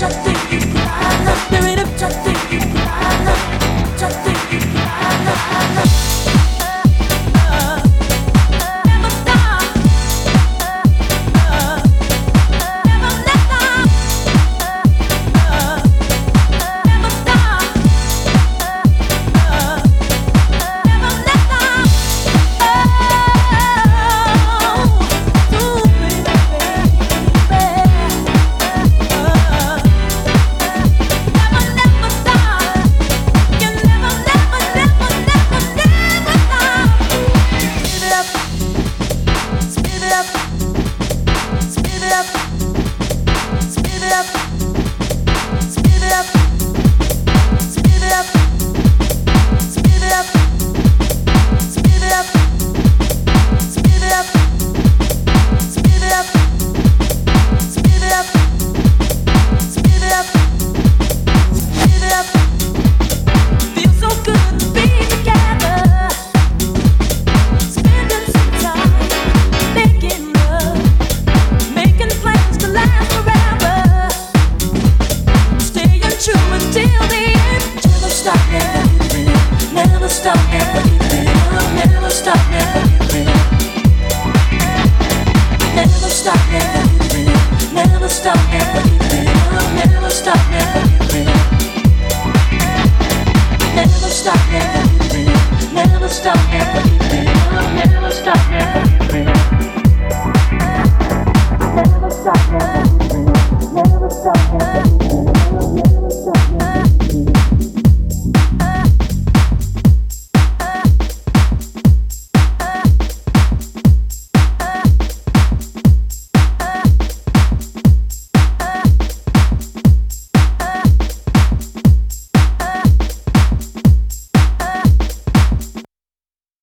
Just think you cry enough. Just think you cry enough. Just